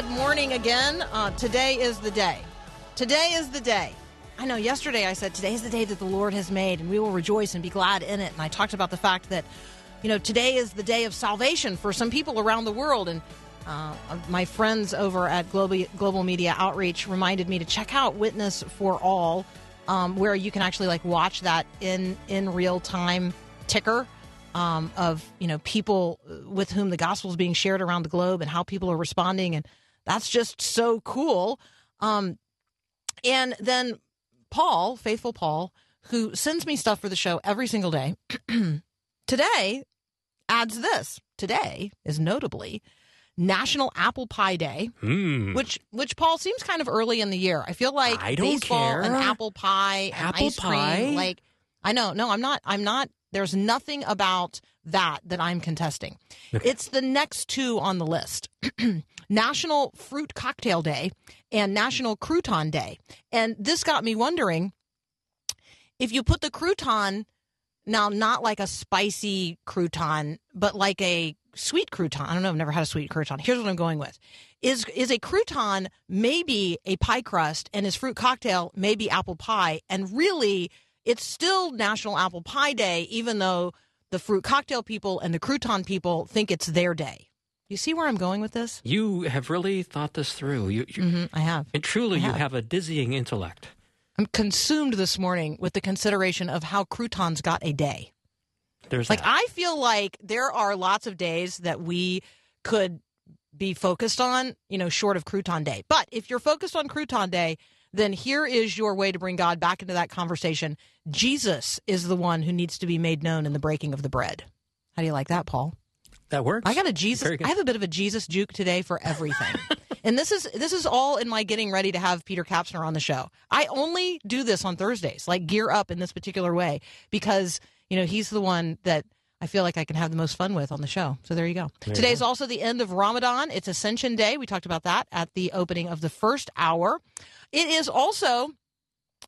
Good morning again. Uh, today is the day. Today is the day. I know yesterday I said today is the day that the Lord has made and we will rejoice and be glad in it. And I talked about the fact that, you know, today is the day of salvation for some people around the world. And uh, my friends over at Global, Global Media Outreach reminded me to check out Witness for All, um, where you can actually like watch that in, in real time ticker um, of you know people with whom the gospel is being shared around the globe and how people are responding, and that's just so cool. Um, and then Paul, faithful Paul, who sends me stuff for the show every single day, today adds this. Today is notably National Apple Pie Day, Hmm. which which Paul seems kind of early in the year. I feel like I don't baseball care. and apple pie, and Apple ice cream, pie? like I know, no, I'm not. I'm not. There's nothing about that that I'm contesting. It's the next two on the list. National Fruit Cocktail Day and National Crouton Day. And this got me wondering if you put the crouton now not like a spicy crouton, but like a sweet crouton. I don't know, I've never had a sweet crouton. Here's what I'm going with. Is is a crouton maybe a pie crust and is fruit cocktail maybe apple pie and really it's still National Apple Pie Day even though the fruit cocktail people and the crouton people think it's their day. You see where I'm going with this? You have really thought this through. You, you hmm I have. and truly, I you have. have a dizzying intellect. I'm consumed this morning with the consideration of how croutons got a day. There's Like that. I feel like there are lots of days that we could be focused on, you know, short of crouton day. But if you're focused on crouton day, then here is your way to bring God back into that conversation. Jesus is the one who needs to be made known in the breaking of the bread. How do you like that, Paul? that works. I got a Jesus. I have a bit of a Jesus juke today for everything, and this is this is all in my getting ready to have Peter Kapsner on the show. I only do this on Thursdays, like gear up in this particular way, because you know he's the one that I feel like I can have the most fun with on the show. So there you go. Today is also the end of Ramadan. It's Ascension Day. We talked about that at the opening of the first hour. It is also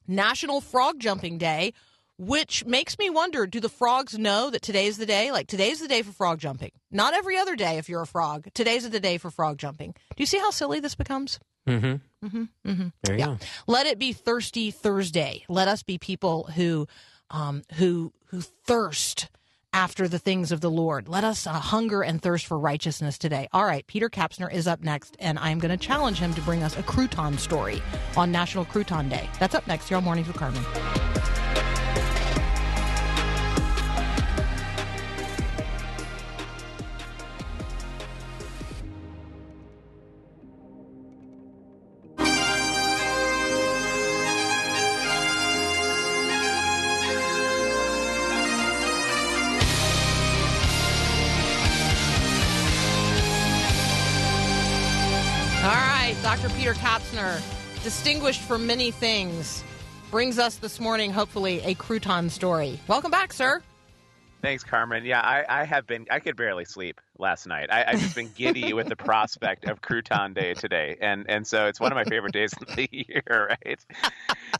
National Frog Jumping Day, which makes me wonder do the frogs know that today's the day? Like, today's the day for frog jumping. Not every other day if you're a frog. Today's the day for frog jumping. Do you see how silly this becomes? Mm-hmm. Mm-hmm. Mm-hmm. There you Yeah. go. Let it be Thirsty Thursday. Let us be people who, um, who, who thirst after the things of the Lord. Let us uh, hunger and thirst for righteousness today. All right, Peter Kapsner is up next, and I'm going to challenge him to bring us a crouton story on National Crouton Day. That's up next here on Mornings with Carmen. Dr. Peter Kapsner, distinguished for many things, brings us this morning, hopefully, a crouton story. Welcome back, sir. Thanks, Carmen. Yeah, I, I have been. I could barely sleep last night. I, I've just been giddy with the prospect of Crouton Day today, and and so it's one of my favorite days of the year, right?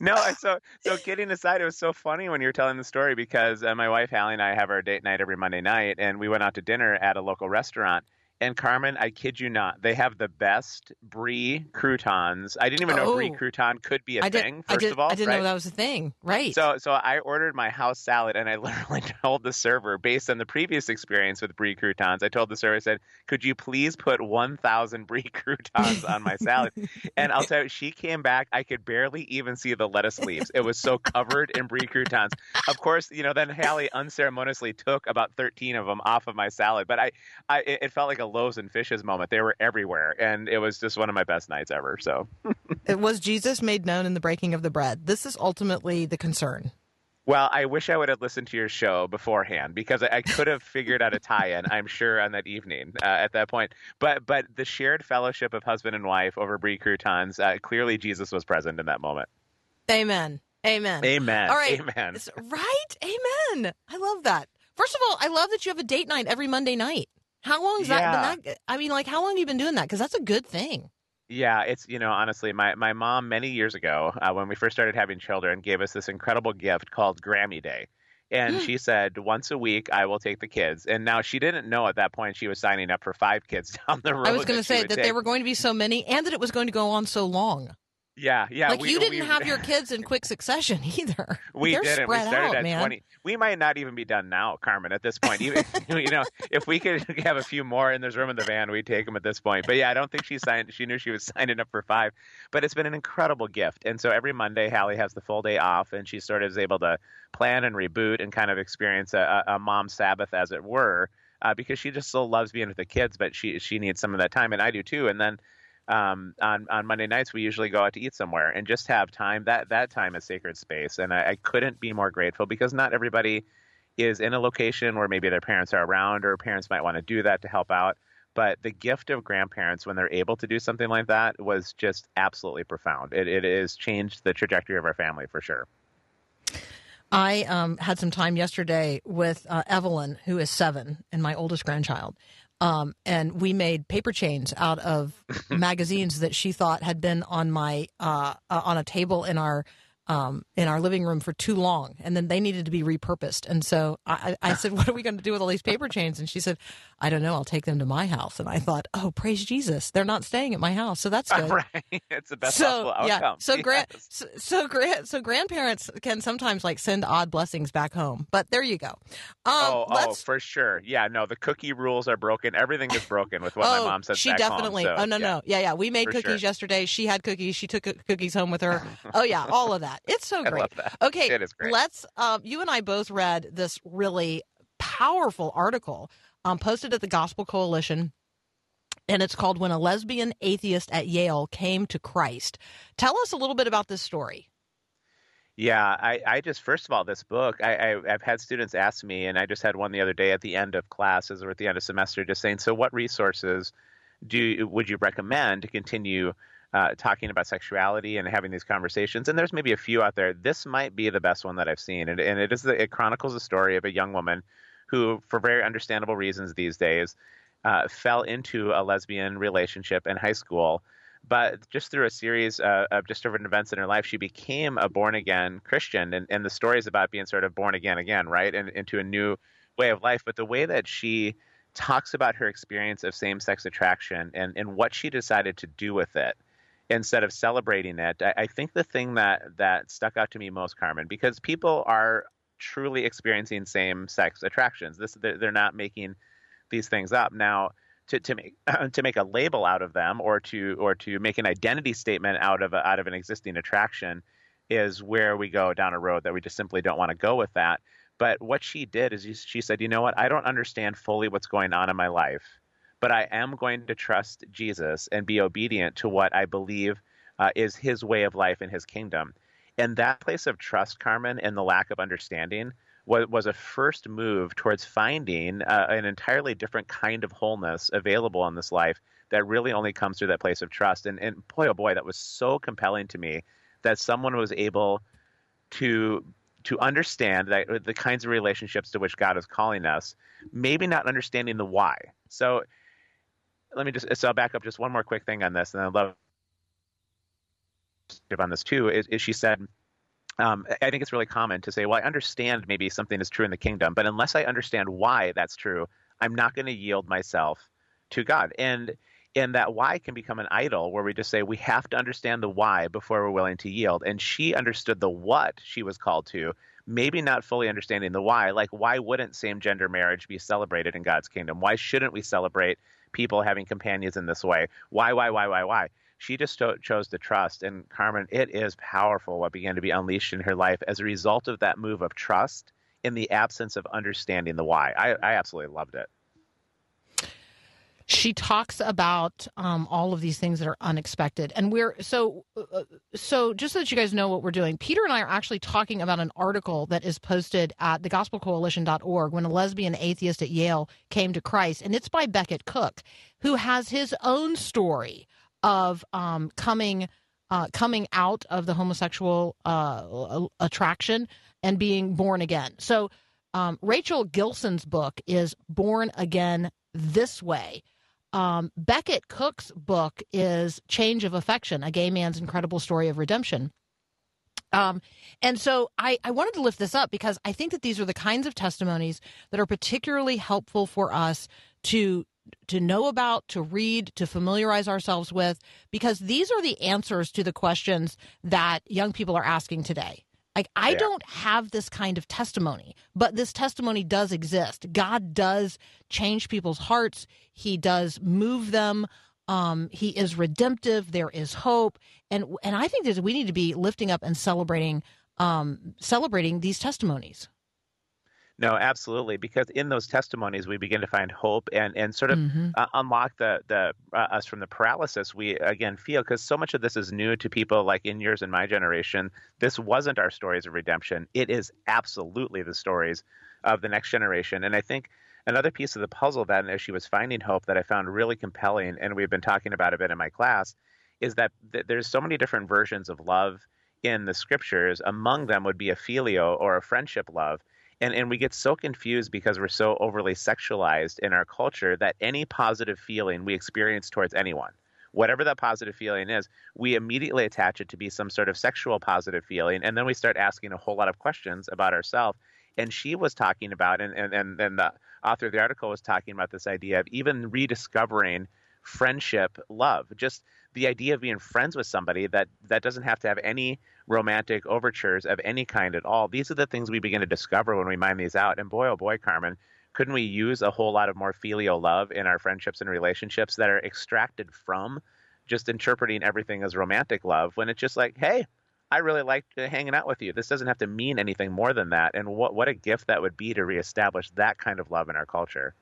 No, so so kidding aside, it was so funny when you were telling the story because uh, my wife Hallie and I have our date night every Monday night, and we went out to dinner at a local restaurant. And Carmen, I kid you not, they have the best brie croutons. I didn't even know Oh. brie crouton could be a I thing. First did, of all, I didn't right? know that was a thing. Right. So, so I ordered my house salad, and I literally told the server, based on the previous experience with brie croutons, I told the server, I said, "Could you please put 1,000 brie croutons on my salad?" and I'll tell you, she came back. I could barely even see the lettuce leaves. It was so covered in brie croutons. Of course, you know, then Hallie unceremoniously took about 13 of them off of my salad, but I, I, it felt like a loaves and fishes moment. They were everywhere, and it was just one of my best nights ever. So, It was Jesus made known in the breaking of the bread. This is ultimately the concern. well, I wish I would have listened to your show beforehand because I, could have figured out a tie-in. I'm sure on that evening uh, at that point. But but the shared fellowship of husband and wife over brie croutons. Uh, clearly, Jesus was present in that moment. Amen. Amen. Amen. All right. Amen. Right? Amen. I love that. First of all, I love that you have a date night every Monday night. How long has Yeah. that been that I mean, like how long have you been doing that? Because that's a good thing. Yeah, it's you know honestly, my my mom many years ago uh, when we first started having children gave us this incredible gift called Grammy Day, and she said once a week I will take the kids. And now she didn't know at that point she was signing up for five kids down the road. I was going to say that take. they were going to be so many and that it was going to go on so long. Yeah, yeah. like we, you didn't we, have your kids in quick succession either. We They're didn't. We started out, at man. twenty. We might not even be done now, Carmen. At this point, even you know, if we could have a few more and there's room in the van, we'd take them at this point. But yeah, I don't think she signed. She knew she was signing up for five. But it's been an incredible gift. And so every Monday, Hallie has the full day off, and she sort of is able to plan and reboot and kind of experience a, a a mom Sabbath, as it were, uh, because she just still loves being with the kids, but she she needs some of that time, and I do too. And then um, on on Monday nights we usually go out to eat somewhere and just have time. That that time is sacred space, and I, I couldn't be more grateful because not everybody is in a location where maybe their parents are around or parents might want to do that to help out. But the gift of grandparents when they're able to do something like that was just absolutely profound. It it has changed the trajectory of our family for sure. I um, had some time yesterday with uh, Evelyn, who is seven, and my oldest grandchild. Um, and we made paper chains out of magazines that she thought had been on my uh, uh, on a table in our um, in our living room for too long, and then they needed to be repurposed. And so I, I said, "What are we going to do with all these paper chains?" And she said, "I don't know. I'll take them to my house." And I thought, "Oh, praise Jesus! They're not staying at my house, so that's good." right, it's the best so possible outcome. yeah, so grand, Yes. so so, grand, so grandparents can sometimes like send odd blessings back home. But there you go. Um, Oh, oh, for sure. Yeah, no, the cookie rules are broken. Everything is broken with what oh, my mom says she definitely. home. so, oh no, yeah. no, yeah, yeah. We made For cookies sure. yesterday. She had cookies. She took cookies home with her. oh yeah, all of that. It's so I great. love that. Okay, It is great. let's. Um, you and I both read this really powerful article um, posted at the Gospel Coalition. And it's called When a Lesbian Atheist at Yale Came to Christ. Tell us a little bit about this story. Yeah, I, I just first of all, this book, I, I I've had students ask me, and I just had one the other day at the end of classes or at the end of semester, just saying, so what resources do you, would you recommend to continue uh, talking about sexuality and having these conversations? And there's maybe a few out there. This might be the best one that I've seen, and, and it is the, it chronicles the story of a young woman who, for very understandable reasons these days, uh, fell into a lesbian relationship in high school but just through a series uh, of just different events in her life, she became a born again Christian. And, and the story is about being sort of born again again, right? And into a new way of life. But the way that she talks about her experience of same sex attraction and, and what she decided to do with it instead of celebrating it, I, I think the thing that, that stuck out to me most, Carmen, because people are truly experiencing same sex attractions. This they're, they're not making these things up. Now, to, to make to make a label out of them or to or to make an identity statement out of a, out of an existing attraction is where we go down a road that we just simply don't want to go with that. But what she did is she said, you know what, I don't understand fully what's going on in my life, but I am going to trust Jesus and be obedient to what I believe uh, is His way of life in His kingdom. And that place of trust, Carmen, and the lack of understanding was, was a first move towards finding uh, an entirely different kind of wholeness available in this life that really only comes through that place of trust. And, and boy, oh boy, that was so compelling to me that someone was able to to understand that uh, the kinds of relationships to which God is calling us, maybe not understanding the why. So let me just so I'll back up just one more quick thing on this, and I'd love on this too. Is, is she said um, I think it's really common to say, well, I understand maybe something is true in the kingdom, but unless I understand why that's true, I'm not going to yield myself to God. And and that why can become an idol where we just say we have to understand the why before we're willing to yield. And she understood the what she was called to, maybe not fully understanding the why. Like, why wouldn't same gender marriage be celebrated in God's kingdom? Why shouldn't we celebrate people having companions in this way? Why, why, why, why, why? she just cho- chose to trust. And Carmen, it is powerful what began to be unleashed in her life as a result of that move of trust in the absence of understanding the why. I, I absolutely loved it. She talks about um, all of these things that are unexpected. And we're so uh, so just so that you guys know what we're doing peter and i are actually talking about an article that is posted at thegospelcoalition.org when a lesbian atheist at yale came to christ. And it's by becket cook who has his own story of um, coming uh, coming out of the homosexual uh, attraction and being born again. So um, rachel gilson's book is born again this way um, Becket Cook's book is Change of Affection, a gay man's incredible story of redemption. Um, and so I, I wanted to lift this up because I think that these are the kinds of testimonies that are particularly helpful for us to to know about, to read, to familiarize ourselves with, because these are the answers to the questions that young people are asking today. Like, I Yeah. don't have this kind of testimony, but this testimony does exist. God does change people's hearts, He does move them. Um, he is redemptive. There is hope, and and I think that we need to be lifting up and celebrating um, celebrating these testimonies. No, absolutely. Because in those testimonies, we begin to find hope and, and sort of Mhm. uh, unlock the the uh, us from the paralysis we again feel. Because so much of this is new to people like in yours and my generation. This wasn't our stories of redemption. It is absolutely the stories of the next generation. And I think another piece of the puzzle that as she was finding hope, that I found really compelling, and we've been talking about a bit in my class, is that th- there's so many different versions of love in the scriptures. Among them would be a phileo or a friendship love and and we get so confused because we're so overly sexualized in our culture that any positive feeling we experience towards anyone whatever that positive feeling is we immediately attach it to be some sort of sexual positive feeling. And then we start asking a whole lot of questions about ourselves. And she was talking about and and and, and the author of the article was talking about this idea of even rediscovering friendship love just the idea of being friends with somebody that that doesn't have to have any romantic overtures of any kind at all. These are the things we begin to discover when we mine these out. And boy, oh boy, Carmen, couldn't we use a whole lot of more filial love in our friendships and relationships that are extracted from just interpreting everything as romantic love when it's just like, hey, I really like hanging out with you. This doesn't have to mean anything more than that. And what what a gift that would be to reestablish that kind of love in our culture.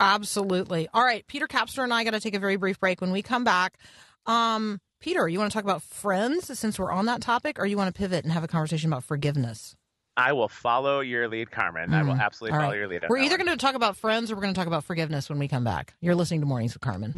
Absolutely. All right, Peter Kapsner and I got to take a very brief break. When we come back, um, Peter, you want to talk about friends since we're on that topic, or you want to pivot and have a conversation about forgiveness? I will follow your lead, Carmen. I will Mhm. absolutely All follow your lead. We're either going to talk about friends or we're going to talk about forgiveness when we come back. You're listening to Mornings with Carmen.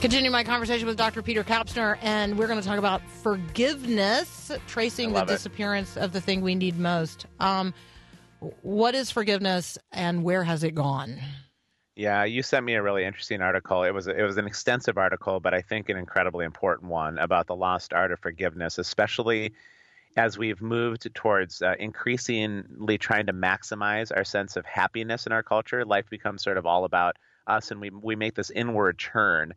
Continue my conversation with Dr. Peter Kapsner, and we're going to talk about forgiveness, tracing the it. disappearance of the thing we need most. Um, what is forgiveness, and where has it gone? Yeah, you sent me a really interesting article. It was it was an extensive article, but I think an incredibly important one about the lost art of forgiveness, especially as we've moved towards uh, increasingly trying to maximize our sense of happiness in our culture. Life becomes sort of all about us, and we we make this inward turn.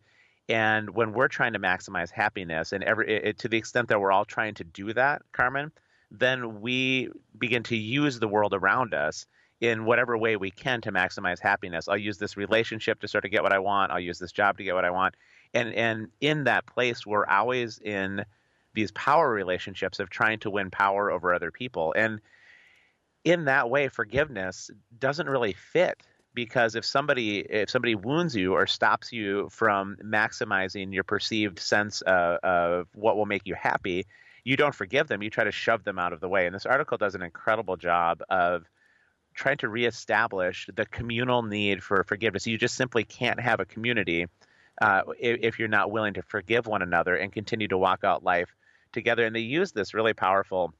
And when we're trying to maximize happiness, and every it, to the extent that we're all trying to do that, Carmen, then we begin to use the world around us in whatever way we can to maximize happiness. I'll use this relationship to sort of get what I want. I'll use this job to get what I want. And and in that place, we're always in these power relationships of trying to win power over other people. And in that way, forgiveness doesn't really fit because if somebody if somebody wounds you or stops you from maximizing your perceived sense of, of what will make you happy, you don't forgive them. You try to shove them out of the way. And this article does an incredible job of trying to reestablish the communal need for forgiveness. You just simply can't have a community uh, if, if you're not willing to forgive one another and continue to walk out life together. And they use this really powerful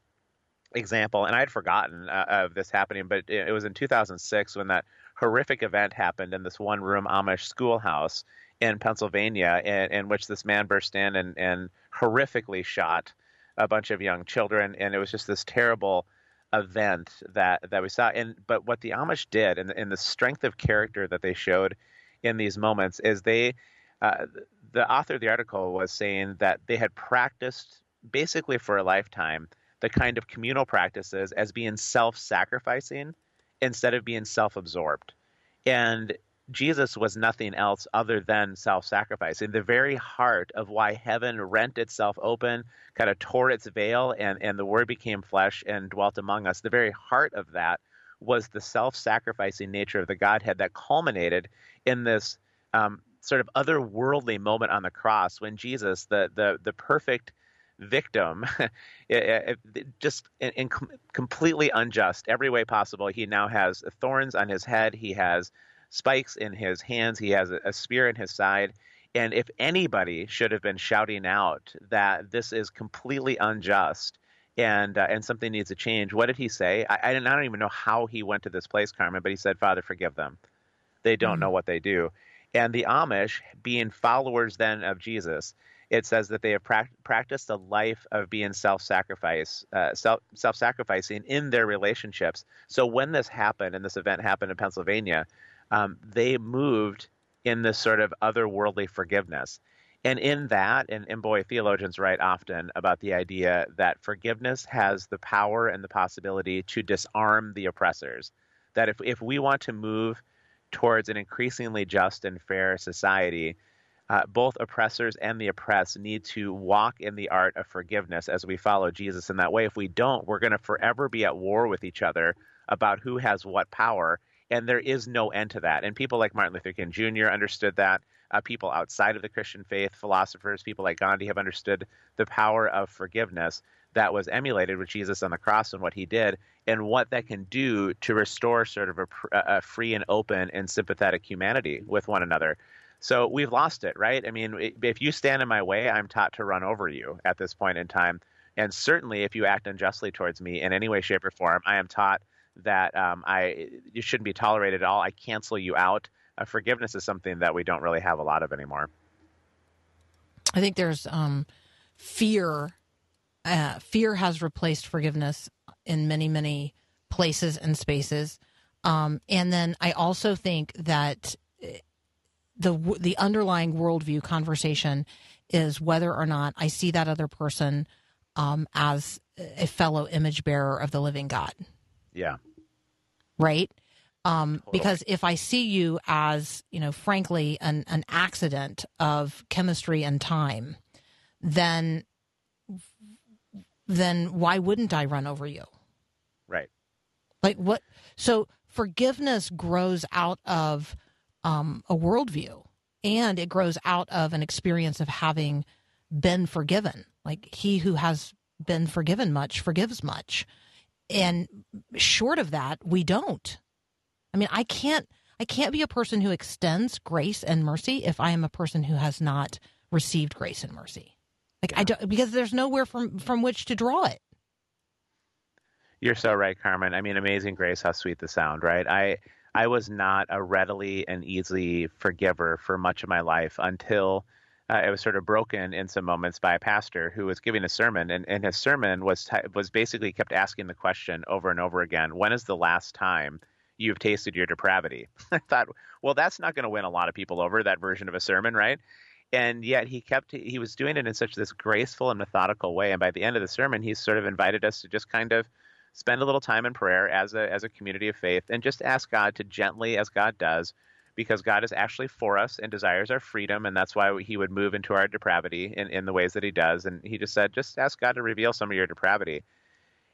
example, and I had forgotten uh, of this happening, but it, it was in 2006 when that horrific event happened in this one room Amish schoolhouse in Pennsylvania, in, in which this man burst in and, and horrifically shot a bunch of young children. And it was just this terrible event that, that we saw. And but what the Amish did and, and the strength of character that they showed in these moments is they uh, the author of the article was saying that they had practiced basically for a lifetime the kind of communal practices as being self-sacrificing instead of being self-absorbed and Jesus was nothing else other than self sacrifice. In The very heart of why heaven rent itself open, kind of tore its veil, and, and the Word became flesh and dwelt among us. The very heart of that was the self sacrificing nature of the Godhead that culminated in this um, sort of otherworldly moment on the cross when Jesus, the, the, the perfect victim, it- it- just com- completely unjust every way possible. He now has thorns on his head. He has spikes in his hands. He has a, a spear in his side. And if anybody should have been shouting out that this is completely unjust and uh, and something needs to change, what did he say? I, I, don't, I don't even know how he went to this place, Carmen, but he said, "Father, forgive them. They don't know what they do." And the Amish, being followers then of Jesus, it says that they have prac- practiced a life of being self-sacrifice, uh, self self-sacrificing in their relationships. So when this happened, and this event happened in Pennsylvania, um, they moved in this sort of otherworldly forgiveness. And in that, and, and boy, theologians write often about the idea that forgiveness has the power and the possibility to disarm the oppressors. That if, if we want to move towards an increasingly just and fair society, uh, both oppressors and the oppressed need to walk in the art of forgiveness as we follow Jesus in that way. If we don't, we're going to forever be at war with each other about who has what power, and there is no end to that. And people like Martin Luther King Jr. understood that. Uh, people outside of the Christian faith, philosophers, people like Gandhi have understood the power of forgiveness that was emulated with Jesus on the cross and what he did, and what that can do to restore sort of a, a free and open and sympathetic humanity with one another. So we've lost it, right? I mean, if you stand in my way, I'm taught to run over you at this point in time. And certainly, if you act unjustly towards me in any way, shape, or form, I am taught that um, I you shouldn't be tolerated at all. I cancel you out. Uh, forgiveness is something that we don't really have a lot of anymore. I think there's um, fear. Uh, fear has replaced forgiveness in many, many places and spaces. Um, and then I also think that eh, the the underlying worldview conversation is whether or not I see that other person um, as a fellow image bearer of the living God Yeah, right? Um, because if I see you as, you know, frankly, an, an accident of chemistry and time, then then why wouldn't I run over you? right. Like what? So forgiveness grows out of um, a worldview, and it grows out of an experience of having been forgiven. Like he who has been forgiven much forgives much, and short of that, we don't. I mean, I can't. I can't be a person who extends grace and mercy if I am a person who has not received grace and mercy. Like I don't because there's nowhere from from which to draw it. You're so right, Carmen. I mean, amazing grace, how sweet the sound, right? I I was not a readily and easily forgiver for much of my life until uh, it was sort of broken in some moments by a pastor who was giving a sermon, and, and his sermon was t- was basically kept asking the question over and over again: When is the last time you've tasted your depravity? I thought, well, that's not going to win a lot of people over that version of a sermon, right? and yet he kept he was doing it in such this graceful and methodical way and by the end of the sermon he sort of invited us to just kind of spend a little time in prayer as a as a community of faith and just ask God to gently as God does because God is actually for us and desires our freedom and that's why he would move into our depravity in, in the ways that he does and he just said just ask God to reveal some of your depravity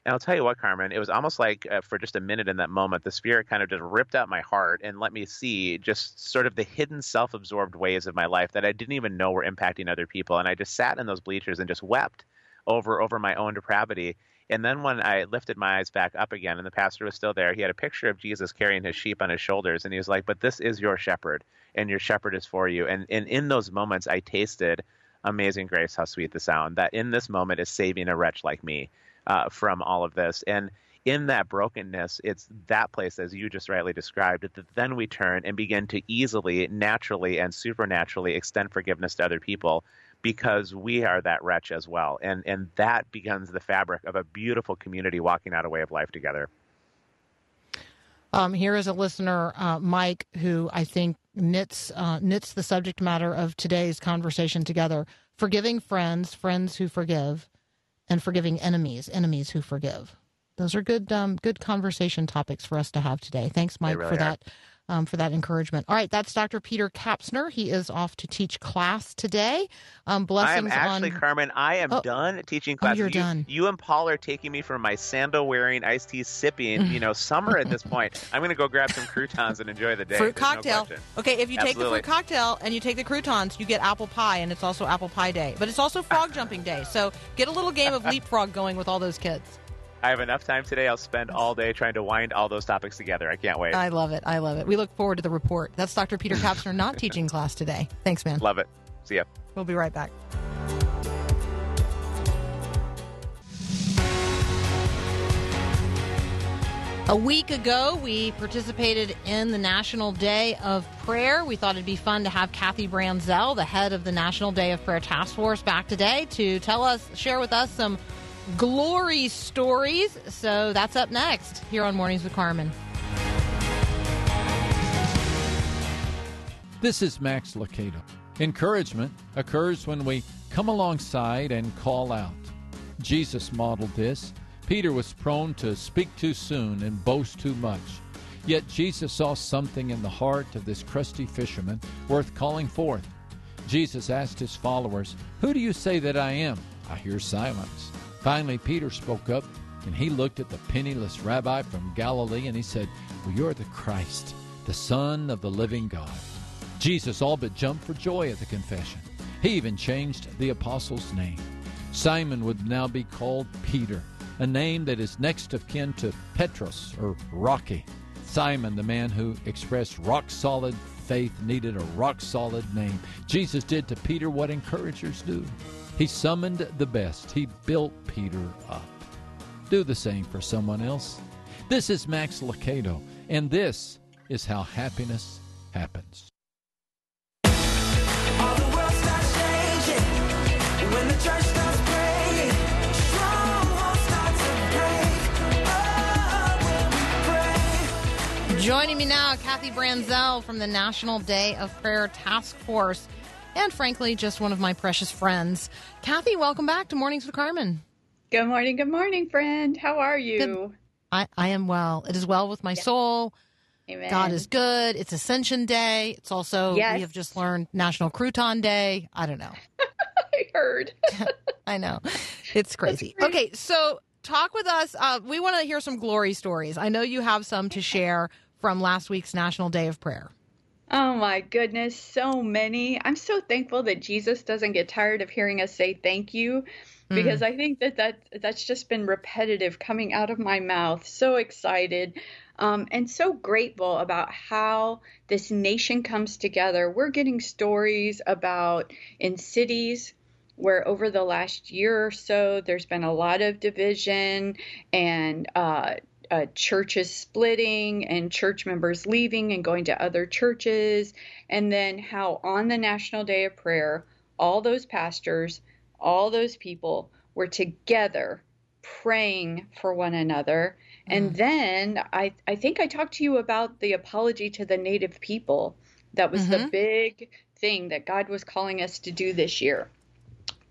and I'll tell you what, Carmen, it was almost like uh, for just a minute in that moment, the Spirit kind of just ripped out my heart and let me see just sort of the hidden, self absorbed ways of my life that I didn't even know were impacting other people. And I just sat in those bleachers and just wept over over my own depravity. And then when I lifted my eyes back up again and the pastor was still there, he had a picture of Jesus carrying his sheep on his shoulders. And he was like, But this is your shepherd, and your shepherd is for you. And, and in those moments, I tasted amazing grace, how sweet the sound, that in this moment is saving a wretch like me uh, from all of this. And in that brokenness, it's that place, as you just rightly described, that then we turn and begin to easily, naturally, and supernaturally extend forgiveness to other people because we are that wretch as well. And, and that becomes the fabric of a beautiful community walking out a way of life together. Um, here is a listener, uh, Mike, who I think knits uh, knits the subject matter of today's conversation together: forgiving friends, friends who forgive, and forgiving enemies, enemies who forgive. Those are good um, good conversation topics for us to have today. Thanks, Mike, really for are. that um, for that encouragement. All right, that's Dr. Peter Kapsner. He is off to teach class today. Um, I blessings am actually, on. Carmen. I am Oh. done teaching class. you're you, done. You and Paul are taking me from my sandal wearing, iced tea sipping, you know, summer at this point. I'm going to go grab some croutons and enjoy the day. Fruit There's cocktail. question. okay, if you take the fruit cocktail and you take the croutons, you get apple pie, and it's also apple pie day. But it's also frog jumping day. So get a little game of leapfrog going with all those kids. I have enough time today. I'll spend all day trying to wind all those topics together. I can't wait. I love it. I love it. We look forward to the report. That's Dr. Peter Kapsner not teaching class today. Thanks, man. Love it. See ya. We'll be right back. A week ago, we participated in the National Day of Prayer. We thought it'd be fun to have Kathy Branzell, the head of the National Day of Prayer Task Force, back today to tell us, share with us some glory stories. So that's up next here on Mornings with Carmen. This is Max Lucado. Encouragement occurs when we come alongside and call out. Jesus modeled this. Peter was prone to speak too soon and boast too much. Yet Jesus saw something in the heart of this crusty fisherman worth calling forth. Jesus asked his followers, Who do you say that I am? I hear silence. Finally, Peter spoke up and he looked at the penniless rabbi from Galilee and he said, Well, you're the Christ, the Son of the living God. Jesus all but jumped for joy at the confession. He even changed the apostle's name. Simon would now be called Peter, a name that is next of kin to Petros or Rocky. Simon, the man who expressed rock solid faith, needed a rock solid name. Jesus did to Peter what encouragers do. He summoned the best, he built Peter up. Do the same for someone else. This is Max Lucado, and this is how happiness happens. All the world starts changing when the church starts praying. Strongholds start to break. Oh, when we pray. Joining me now, Kathy Branzell from the National Day of Prayer Task Force, and frankly, just one of my precious friends. Kathy, welcome back to Mornings with Carmen. Good morning, good morning, friend. How are you? Good. I, I am well. It is well with my soul. Amen. God is good. It's Ascension Day. It's also, Yes. we have just learned National Crouton Day. I don't know. I heard. I know. It's crazy. Okay, so talk with us. Uh, we want to hear some glory stories. I know you have some to share from last week's National Day of Prayer. Oh my goodness, so many. I'm so thankful that Jesus doesn't get tired of hearing us say thank you because I think that, that that's just been repetitive coming out of my mouth. So excited. Um, and so grateful about how this nation comes together. We're getting stories about in cities where over the last year or so there's been a lot of division and uh, uh, churches splitting and church members leaving and going to other churches, and then how on the National Day of Prayer, all those pastors, all those people were together praying for one another. And then I, I think I talked to you about the apology to the native people. That was the big thing that God was calling us to do this year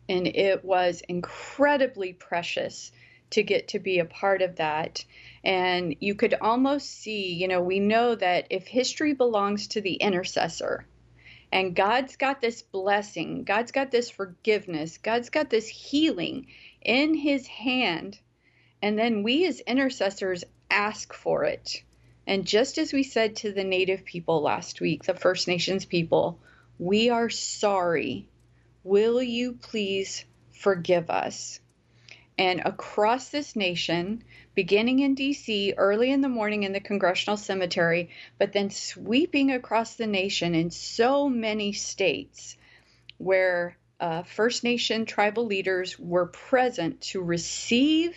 and it was incredibly precious to get to be a part of that. And you could almost see, you know, we know that if history belongs to the intercessor, and God's got this blessing, God's got this forgiveness, God's got this healing in his hand, and then we as intercessors ask for it. And just as we said to the native people last week, the First Nations people, we are sorry Will you please forgive us? And across this nation, beginning in DC early in the morning in the Congressional Cemetery, but then sweeping across the nation in so many states where uh, First Nation tribal leaders were present to receive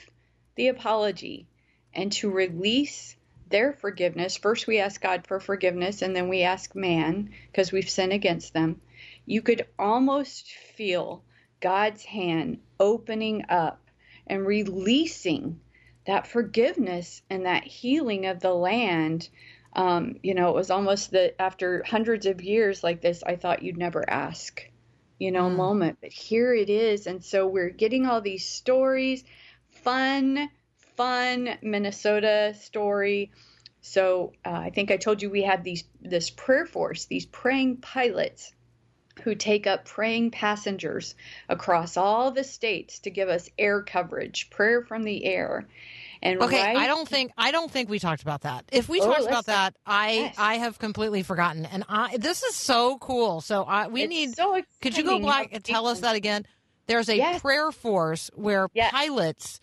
the apology and to release their forgiveness. First, we ask God for forgiveness, and then we ask man because we've sinned against them you could almost feel God's hand opening up and releasing that forgiveness and that healing of the land. Um, you know, it was almost that after hundreds of years like this, I thought you'd never ask, you know, moment. But here it is. And so we're getting all these stories, fun, fun Minnesota story So uh, I think I told you we had these this prayer force, these praying pilots who take up praying passengers across all the states to give us air coverage, prayer from the air. And Okay, right, I don't think I don't think we talked about that. If we Oh, talked about that, I Yes. I have completely forgotten. And I this is so cool. So I we It's need so Could you go back and tell us that again? There's a Yes. prayer force where Yes. pilots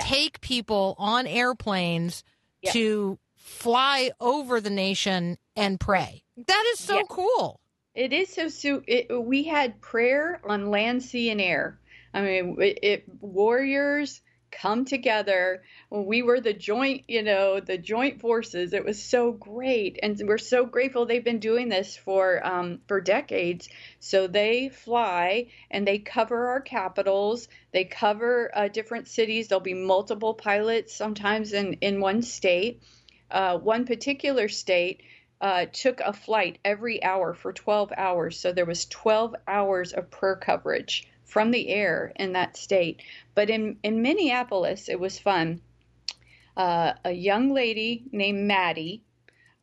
take people on airplanes to fly over the nation and pray. That is so cool. It is so. so it, we had prayer on land, sea, and air. I mean, it, it warriors come together. We were the joint, you know, the joint forces. It was so great, and we're so grateful they've been doing this for um, for decades. So they fly and they cover our capitals. They cover uh, different cities. There'll be multiple pilots sometimes in in one state. Uh, one particular state uh, took a flight every hour for 12 hours. So there was 12 hours of prayer coverage from the air in that state. But in, in Minneapolis, it was fun. Uh, a young lady named Maddie,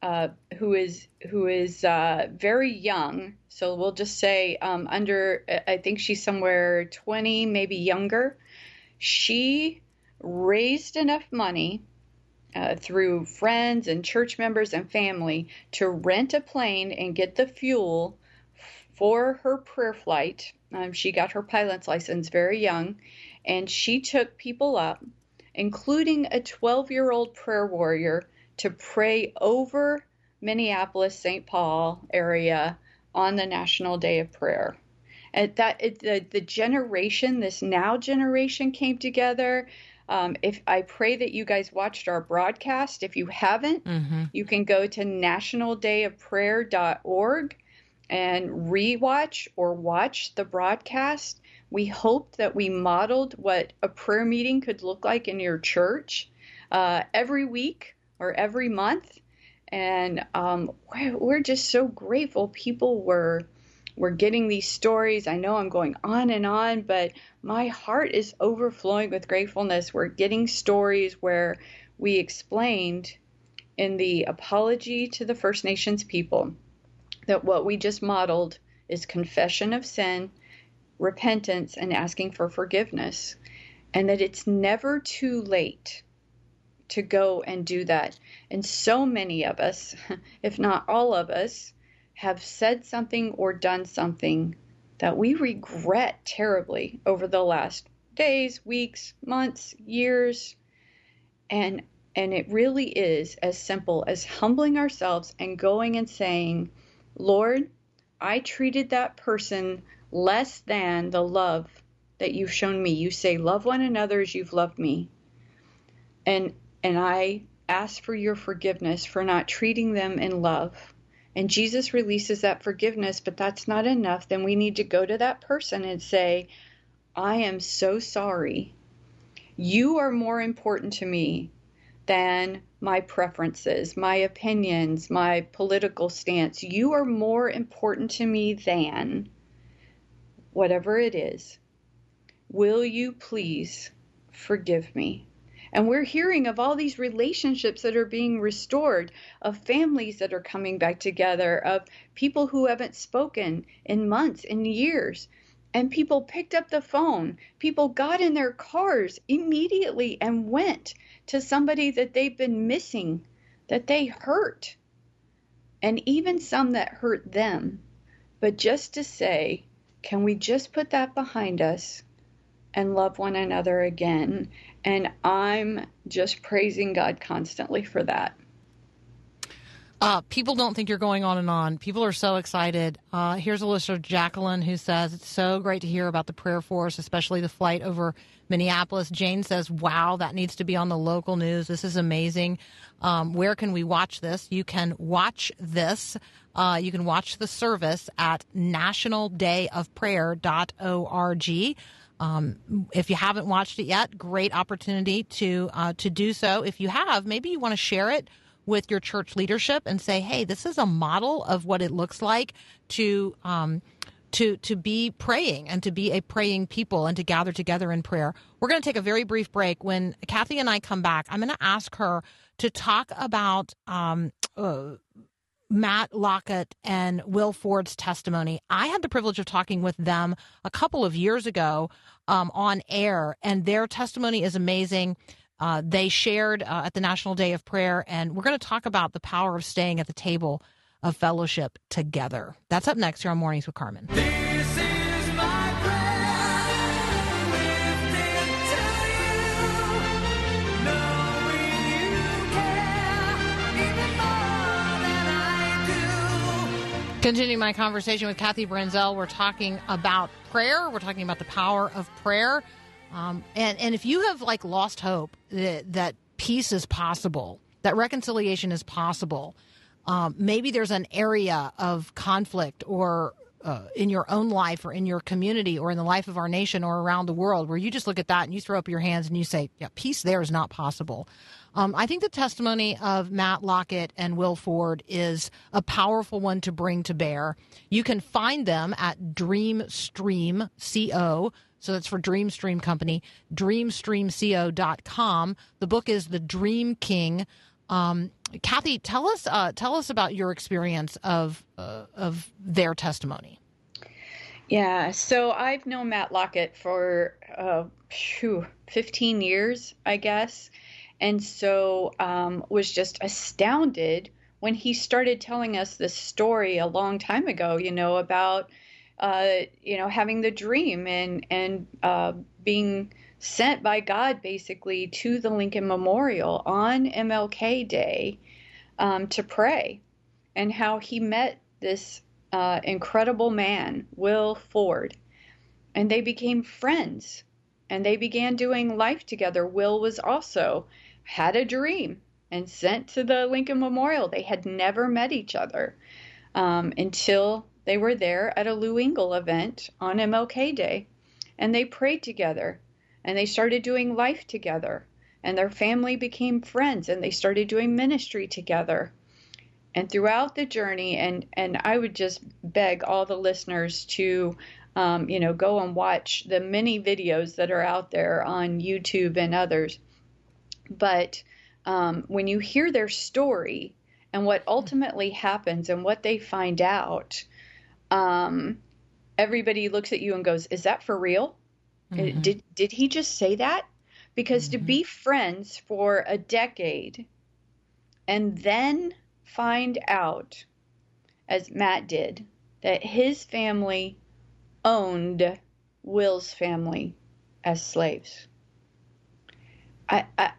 uh, who is who is uh, very young. So we'll just say um, under. I think she's somewhere 20, maybe younger. She raised enough money uh, through friends and church members and family to rent a plane and get the fuel for her prayer flight. Um, she got her pilot's license very young, and she took people up, including a 12 year old prayer warrior, to pray over Minneapolis, St. Paul area on the National Day of Prayer. And that it, the the generation, this now generation, came together. Um, if I pray that you guys watched our broadcast, if you haven't, Mm-hmm. you can go to nationaldayofprayer.org and rewatch or watch the broadcast. We hoped that we modeled what a prayer meeting could look like in your church uh, every week or every month. And um, we're just so grateful people were were getting these stories. I know I'm going on and on, but my heart is overflowing with gratefulness. We're getting stories where we explained in the apology to the First Nations people that what we just modeled is confession of sin, repentance, and asking for forgiveness, and that it's never too late to go and do that. And so many of us, if not all of us, have said something or done something that we regret terribly over the last days, weeks, months, years. And and it really is as simple as humbling ourselves and going and saying, Lord, I treated that person less than the love that you've shown me. You say, love one another as you've loved me. And and I ask for your forgiveness for not treating them in love. And Jesus releases that forgiveness, but that's not enough. Then we need to go to that person and say, I am so sorry. You are more important to me than my preferences, my opinions, my political stance. You are more important to me than whatever it is. Will you please forgive me? And we're hearing of all these relationships that are being restored, of families that are coming back together, of people who haven't spoken in months, in years. And people picked up the phone. People got in their cars immediately and went to somebody that they've been missing, that they hurt, and even some that hurt them. But just to say, can we just put that behind us and love one another again? And I'm just praising God constantly for that. Uh, people don't think you're going on and on. People are so excited. Uh, here's a listener, Jacqueline, who says it's so great to hear about the prayer force, especially the flight over Minneapolis. Jane says, "Wow, that needs to be on the local news. This is amazing. Um, where can we watch this? You can watch this. Uh, you can watch the service at nationaldayofprayer.org." Um, if you haven't watched it yet, great opportunity to uh, to do so. If you have, maybe you want to share it with your church leadership and say, "Hey, this is a model of what it looks like to um, to to be praying and to be a praying people and to gather together in prayer." We're going to take a very brief break. When Kathy and I come back, I'm going to ask her to talk about um, uh, Matt Lockett and Will Ford's testimony. I had the privilege of talking with them a couple of years ago um, on air, and their testimony is amazing. Uh, they shared uh, at the National Day of Prayer, and we're going to talk about the power of staying at the table of fellowship together. That's up next here on Mornings with Carmen. Continuing my conversation with Kathy Branzell, we're talking about prayer. We're talking about the power of prayer. Um, and, and if you have like lost hope that, that peace is possible, that reconciliation is possible, um, maybe there's an area of conflict or uh, in your own life or in your community or in the life of our nation or around the world where you just look at that and you throw up your hands and you say, yeah, peace there is not possible. Um, I think the testimony of Matt Lockett and Will Ford is a powerful one to bring to bear. You can find them at Dreamstream Co. So that's for Dreamstream Company, dreamstreamco.com. The book is The Dream King. Um, Kathy, tell us uh, tell us about your experience of uh, of their testimony. Yeah, so I've known Matt Lockett for uh, phew, 15 years, I guess, and so um, was just astounded when he started telling us this story a long time ago. You know about uh, you know having the dream and and uh, being sent by God basically to the Lincoln Memorial on MLK Day um, to pray, and how he met this uh, incredible man, Will Ford, and they became friends, and they began doing life together. Will was also had a dream and sent to the Lincoln Memorial. They had never met each other um, until they were there at a Lou Engle event on MLK Day, and they prayed together and they started doing life together and their family became friends and they started doing ministry together. And throughout the journey and and i would just beg all the listeners to um, you know go and watch the many videos that are out there on youtube and others. But um, when you hear their story and what ultimately happens and what they find out um, everybody looks at you and goes is that for real Mm-hmm. did did he just say that? Because to be friends for a decade and then find out, as Matt did, that his family owned Will's family as slaves. I I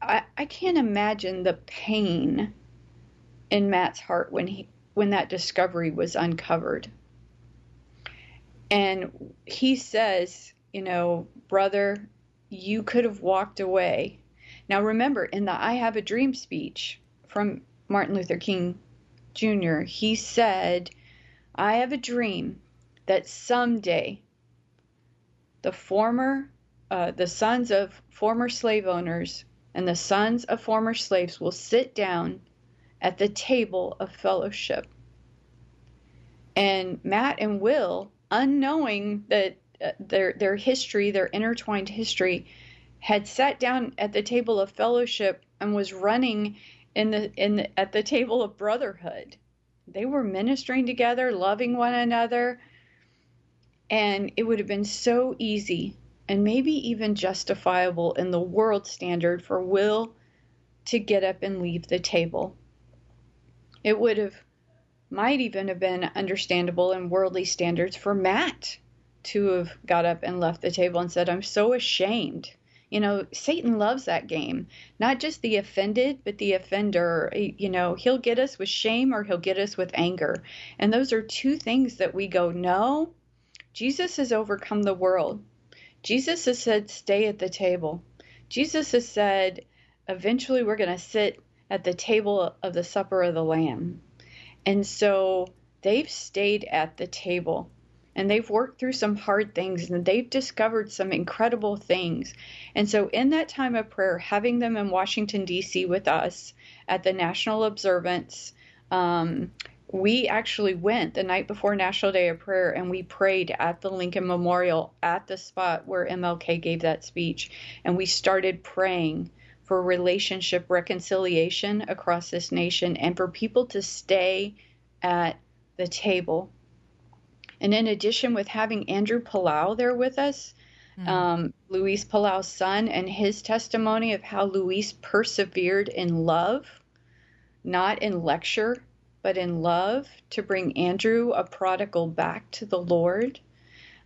I, I can't imagine the pain in Matt's heart when he when that discovery was uncovered. And he says, you know, brother, you could have walked away. Now, remember, in the I Have a Dream speech from Martin Luther King Jr., he said, I have a dream that someday the former, uh, the sons of former slave owners and the sons of former slaves will sit down at the table of fellowship. And Matt and Will, unknowing that uh, their their history, their intertwined history, had sat down at the table of fellowship and was running in the in the, at the table of brotherhood. They were ministering together, loving one another, and it would have been so easy and maybe even justifiable in the world standard for Will to get up and leave the table. It would have might even have been understandable in worldly standards for Matt to have got up and left the table and said, I'm so ashamed. You know, Satan loves that game. Not just the offended, but the offender. You know, he'll get us with shame or he'll get us with anger. And those are two things that we go, no, Jesus has overcome the world. Jesus has said, stay at the table. Jesus has said, eventually we're going to sit at the table of the supper of the Lamb. And so they've stayed at the table and they've worked through some hard things and they've discovered some incredible things. And so, in that time of prayer, having them in Washington, D.C. with us at the National Observance, um, we actually went the night before National Day of Prayer and we prayed at the Lincoln Memorial at the spot where MLK gave that speech. And we started praying for relationship reconciliation across this nation and for people to stay at the table. And in addition, with having Andrew Palau there with us, um, Luis Palau's son, and his testimony of how Luis persevered in love, not in lecture, but in love, to bring Andrew, a prodigal, back to the Lord.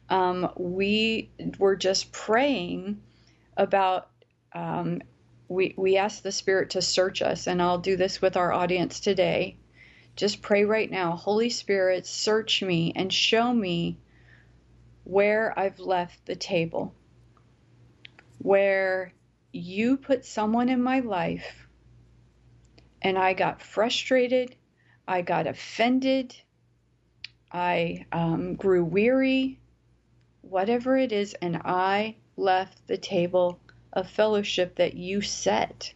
Um, we were just praying about. Um, we we asked the Spirit to search us, and I'll do this with our audience today. Just pray right now, Holy Spirit, search me and show me where I've left the table, where you put someone in my life and I got frustrated, I got offended, I um, grew weary, whatever it is, and I left the table of fellowship that you set.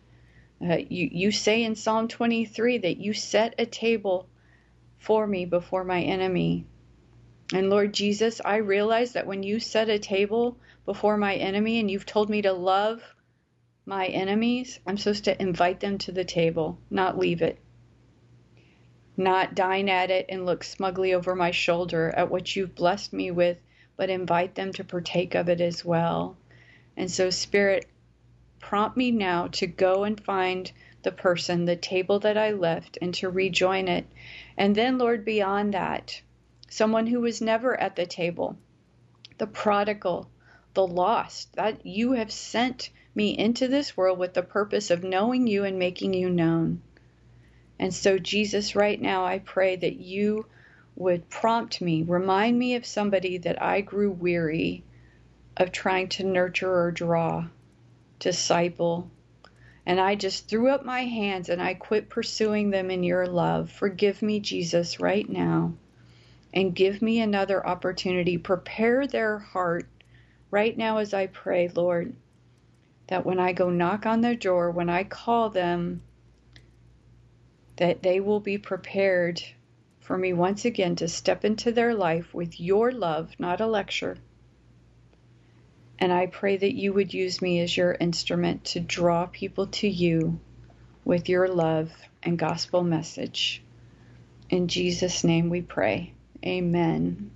Uh, you, you say in Psalm 23 that you set a table for me before my enemy. And Lord Jesus, I realize that when you set a table before my enemy and you've told me to love my enemies, I'm supposed to invite them to the table, not leave it. Not dine at it and look smugly over my shoulder at what you've blessed me with, but invite them to partake of it as well. And so, Spirit, prompt me now to go and find the person, the table that I left, and to rejoin it. And then, Lord, beyond that, someone who was never at the table, the prodigal, the lost, that you have sent me into this world with the purpose of knowing you and making you known. And so, Jesus, right now, I pray that you would prompt me, remind me of somebody that I grew weary of trying to nurture or draw, disciple. And I just threw up my hands and I quit pursuing them in your love. Forgive me, Jesus, right now. And give me another opportunity. Prepare their heart right now as I pray, Lord, that when I go knock on their door, when I call them, that they will be prepared for me once again to step into their life with your love, not a lecture. And I pray that you would use me as your instrument to draw people to you with your love and gospel message. In Jesus' name we pray. Amen.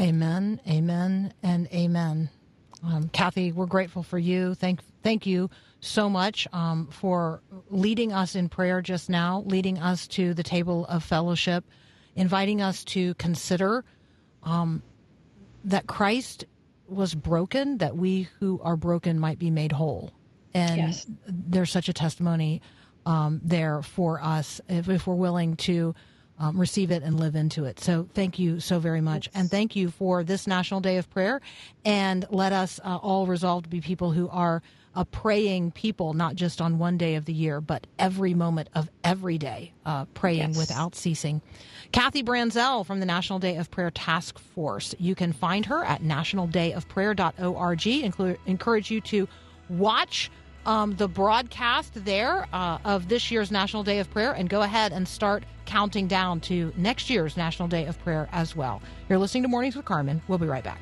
Amen, amen, and amen. Um, Kathy, we're grateful for you. Thank, thank you so much um, for leading us in prayer just now, leading us to the table of fellowship, inviting us to consider um, that Christ was broken, that we who are broken might be made whole. And Yes. there's such a testimony um, there for us if, if we're willing to um, receive it and live into it. So thank you so very much. And thank you for this National Day of Prayer. And let us uh, all resolve to be people who are a praying people, not just on one day of the year, but every moment of every day, uh, praying Yes. without ceasing. Kathy Branzell from the National Day of Prayer Task Force. You can find her at nationaldayofprayer.org. Inclu- encourage you to watch um, the broadcast there uh, of this year's National Day of Prayer and go ahead and start counting down to next year's National Day of Prayer as well. You're listening to Mornings with Carmen. We'll be right back.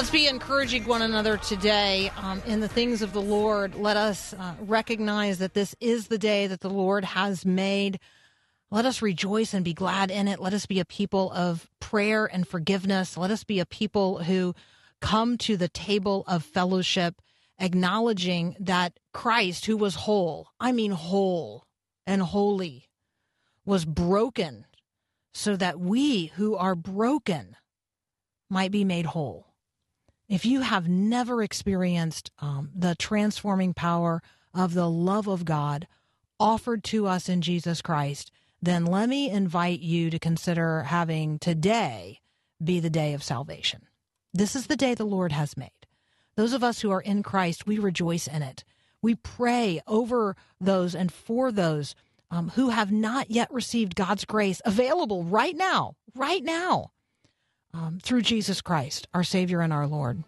Let's be encouraging one another today um, in the things of the Lord. Let us uh, recognize that this is the day that the Lord has made. Let us rejoice and be glad in it. Let us be a people of prayer and forgiveness. Let us be a people who come to the table of fellowship, acknowledging that Christ, who was whole, I mean whole and holy, was broken so that we who are broken might be made whole. If you have never experienced um, the transforming power of the love of God offered to us in Jesus Christ, then let me invite you to consider having today be the day of salvation. This is the day the Lord has made. Those of us who are in Christ, we rejoice in it. We pray over those and for those um, who have not yet received God's grace available right now, right now um, through Jesus Christ, our Savior and our Lord.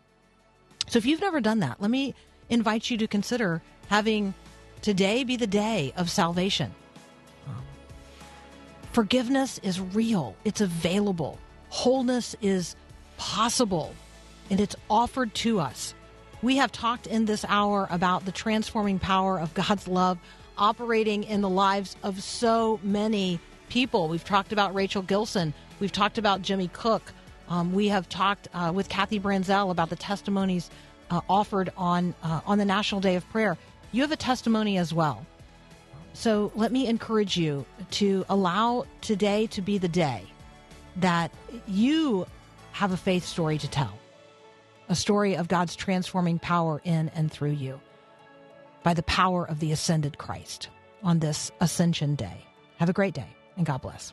So if you've never done that, let me invite you to consider having today be the day of salvation. Forgiveness is real, it's available. Wholeness is possible, and it's offered to us. We have talked in this hour about the transforming power of God's love operating in the lives of so many people. We've talked about Rachel Gilson, we've talked about Jimmy Cook, um, we have talked uh, with Kathy Branzell about the testimonies uh, offered on uh, on the National Day of Prayer. You have a testimony as well. So let me encourage you to allow today to be the day that you have a faith story to tell, a story of God's transforming power in and through you by the power of the ascended Christ on this Ascension Day. Have a great day and God bless.